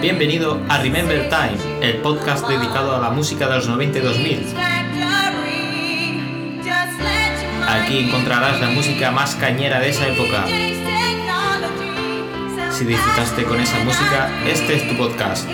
Bienvenido a Remember Time, el podcast dedicado a la música de los 90 y 2000. Aquí encontrarás la música más cañera de esa época. Si disfrutaste con esa música, este es tu podcast.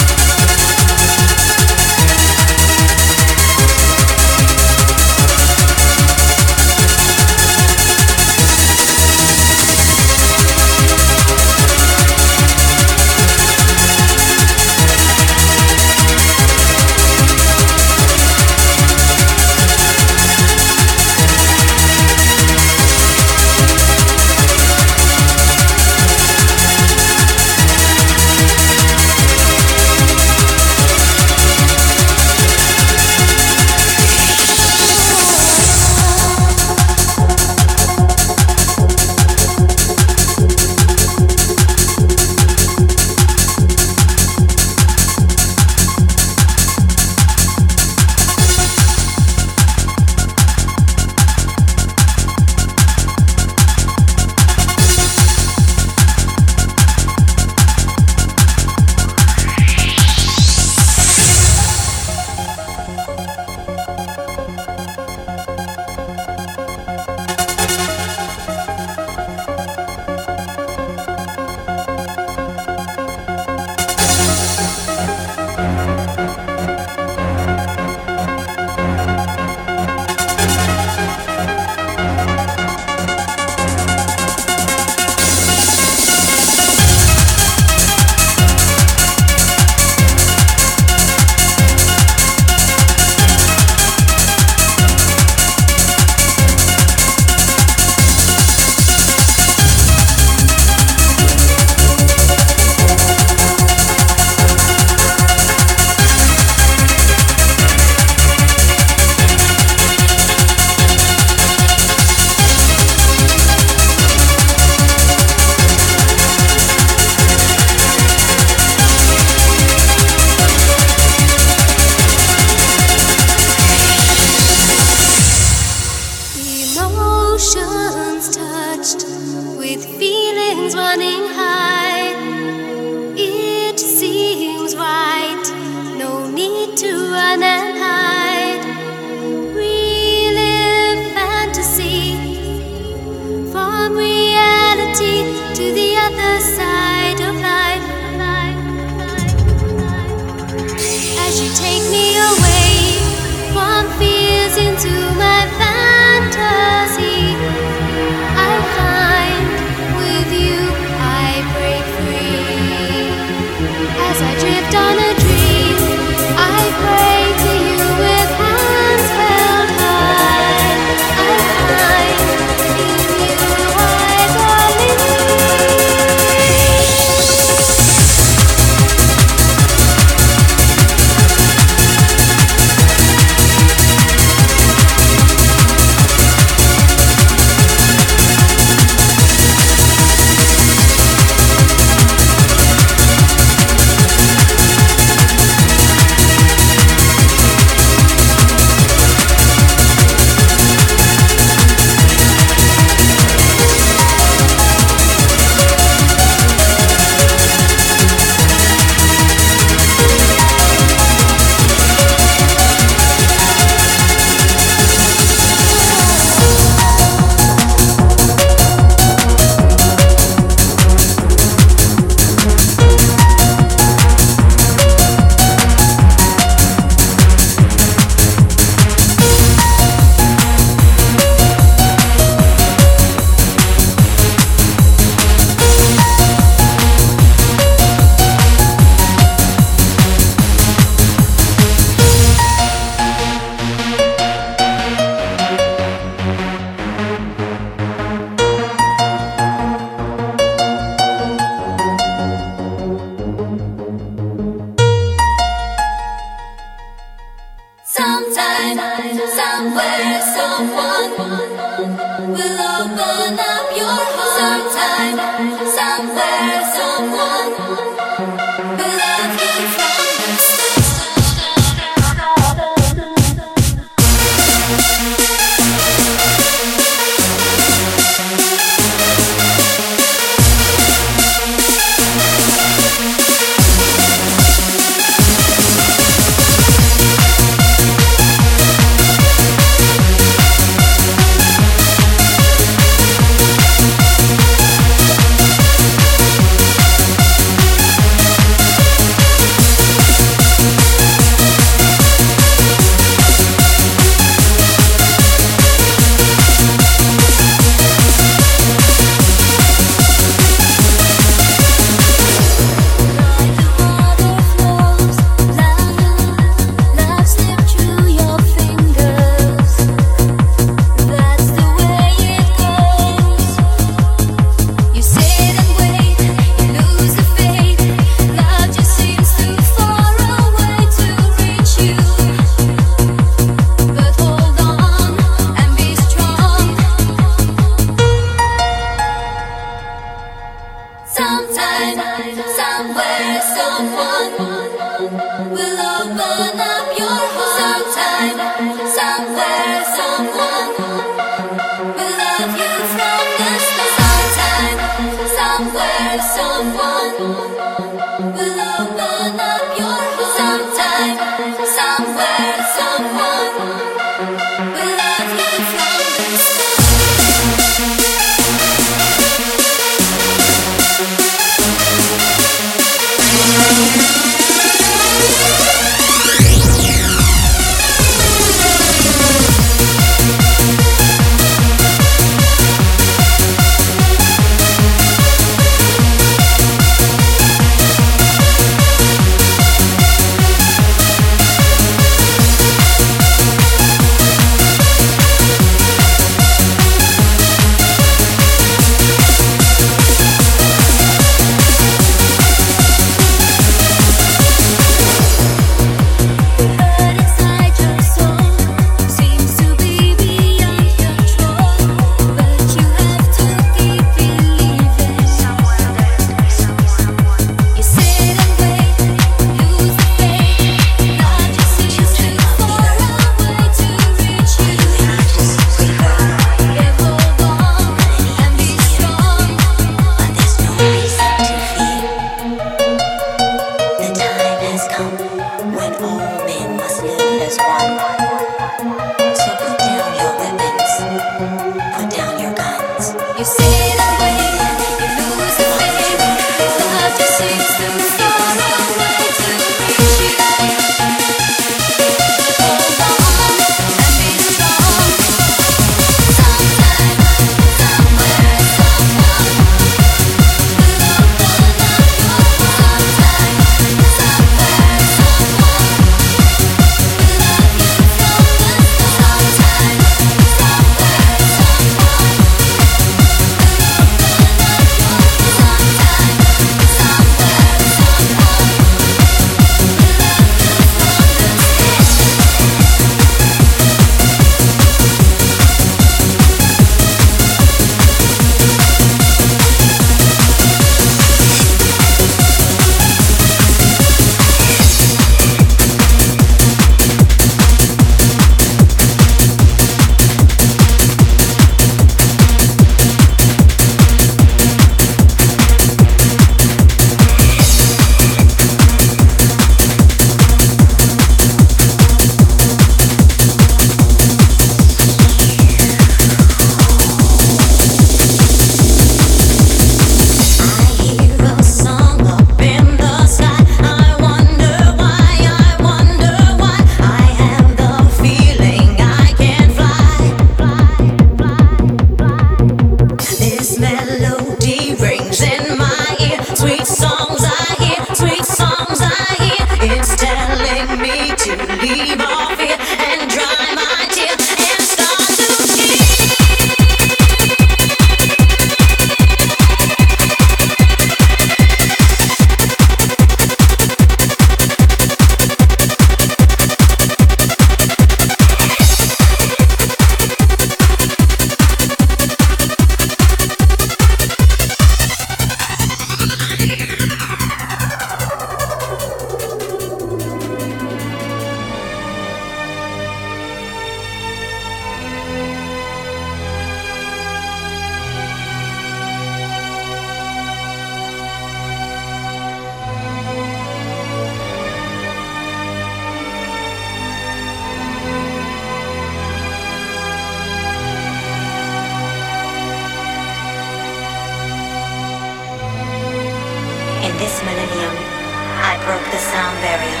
broke the sound barrier.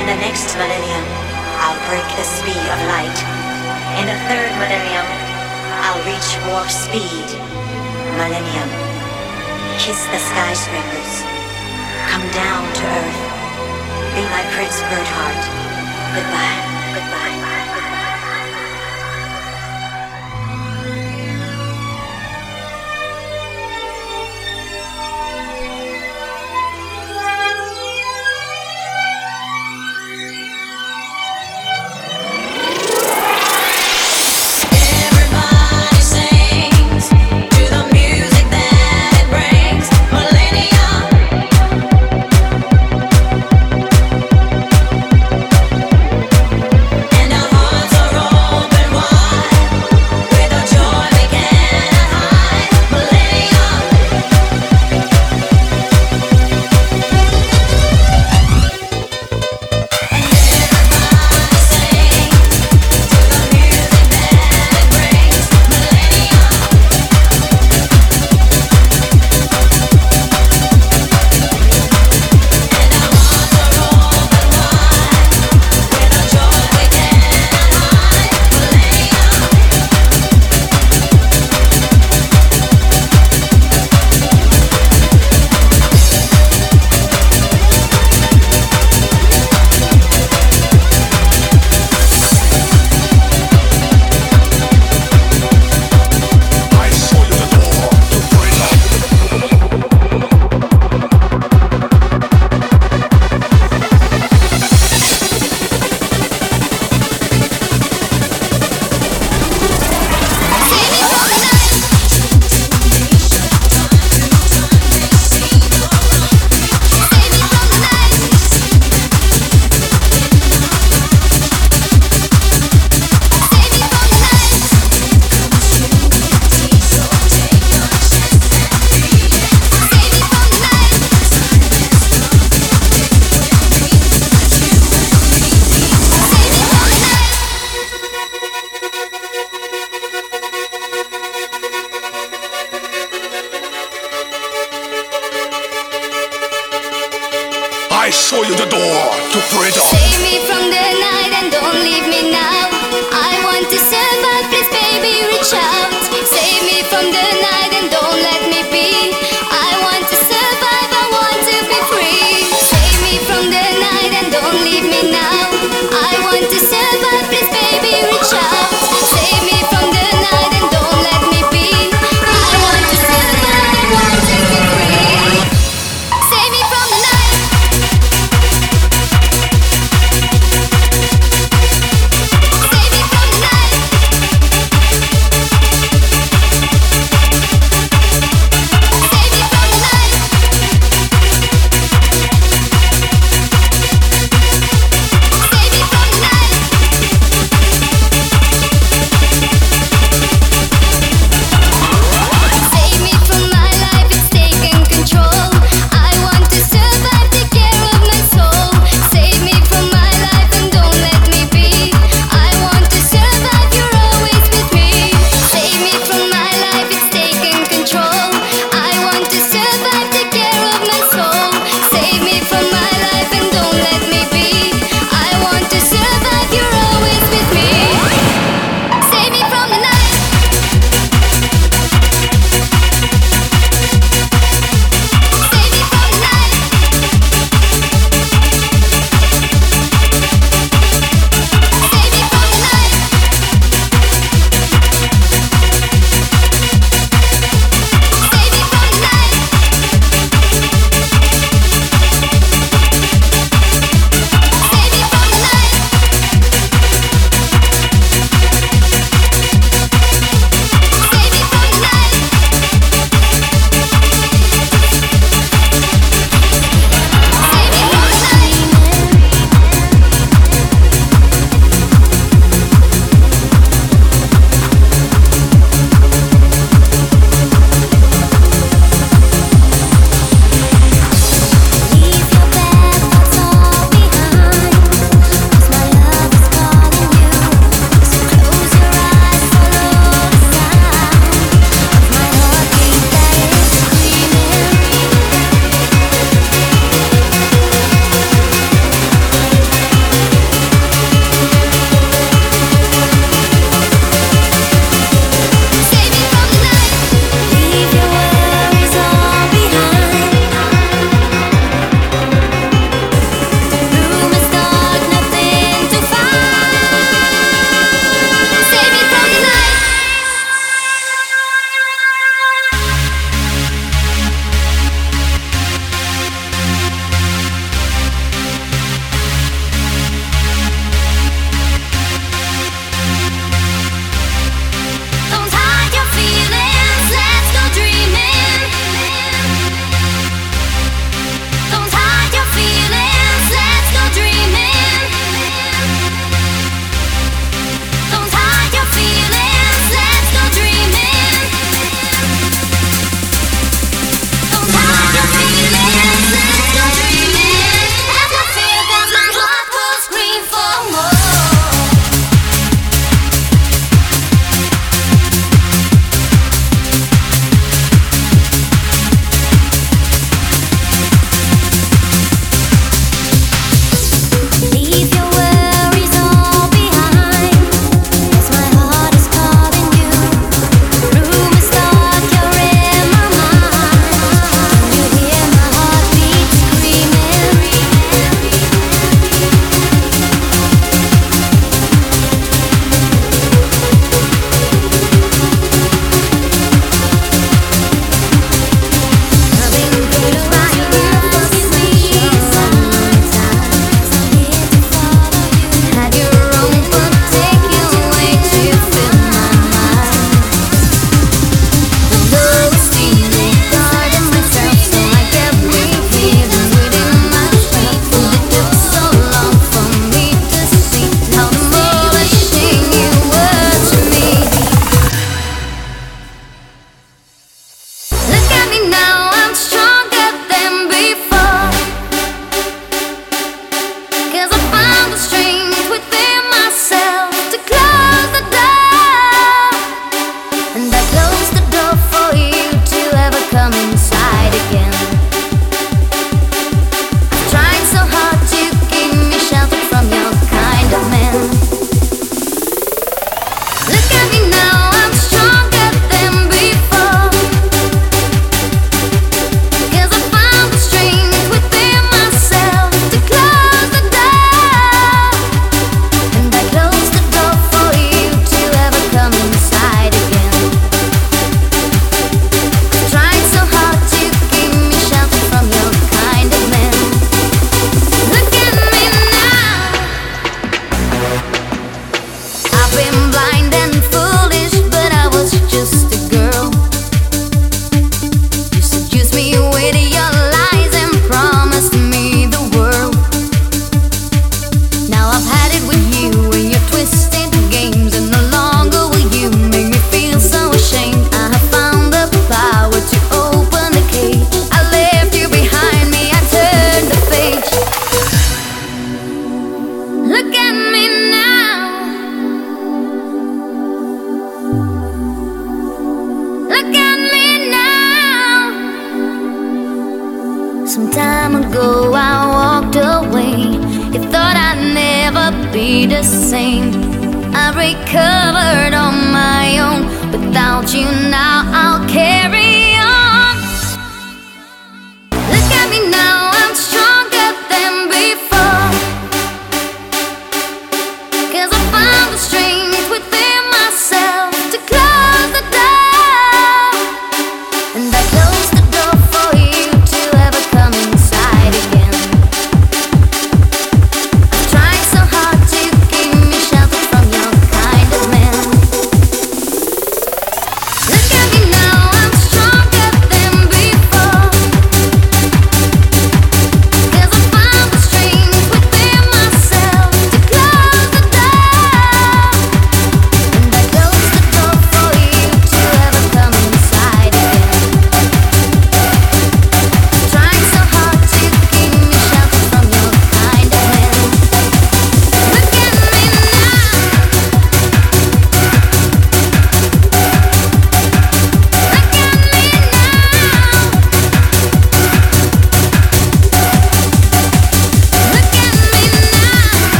In the next millennium, I'll break the speed of light. In the third millennium, I'll reach warp speed. Millennium. Kiss the skyscrapers. Come down to earth. Be my Prince Birdheart. Goodbye.